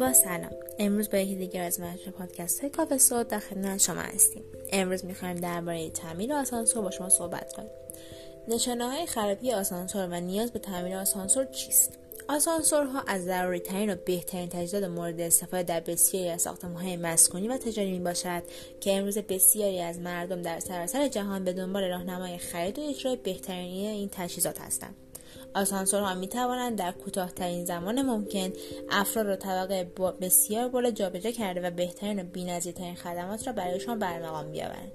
با سلام. امروز با یکی دیگر از مجموعه پادکست های کافه صوت در خدمت شما هستیم. امروز می‌خوایم درباره تعمیر آسانسور با شما صحبت کنیم. نشانه های خرابی آسانسور و نیاز به تعمیر آسانسور چیست؟ آسانسورها از ضروری ترین و بهترین تجهیزات مورد استفاده در بسیاری از های مسکونی و تجاری می باشد که امروز بسیاری از مردم در سراسر جهان به دنبال راهنمای خرید و اجرای بهترین این تجهیزات هستند. آسانسورها می توانند در کوتاهترین زمان ممکن افراد را طبقه بسیار بالا جابجا کرده و بهترین و بینظیرترین خدمات را برایشان برمقام بیاورند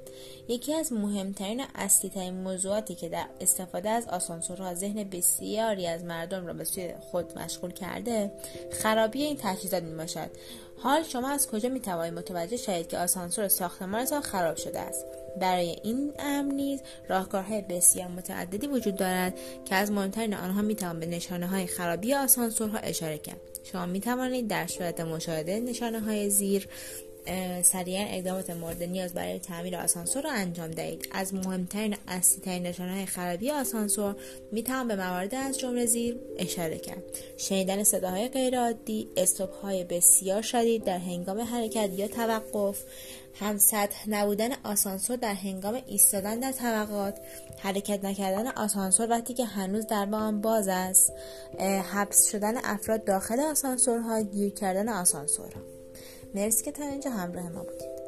یکی از مهمترین و اصلیترین موضوعاتی که در استفاده از آسانسورها ذهن بسیاری از مردم را به سوی خود مشغول کرده خرابی این تجهیزات می باشد حال شما از کجا می توانید متوجه شوید که آسانسور ساختمانتان خراب شده است؟ برای این امر نیز راهکارهای بسیار متعددی وجود دارد که از مهمترین آنها می توان به نشانه های خرابی آسانسورها اشاره کرد. شما می توانید در صورت مشاهده نشانه های زیر سریعا اقدامات مورد نیاز برای تعمیر آسانسور را انجام دهید. از مهمترین اصلیترین نشانه خرابی آسانسور می توان به موارد از جمله زیر اشاره کرد. شنیدن صداهای غیرعادی استوب های بسیار شدید در هنگام حرکت یا توقف هم سطح نبودن آسانسور در هنگام ایستادن در طبقات حرکت نکردن آسانسور وقتی که هنوز در آن باز است حبس شدن افراد داخل آسانسورها گیر کردن آسانسورها. مرسی که تا اینجا همراه ما بودید.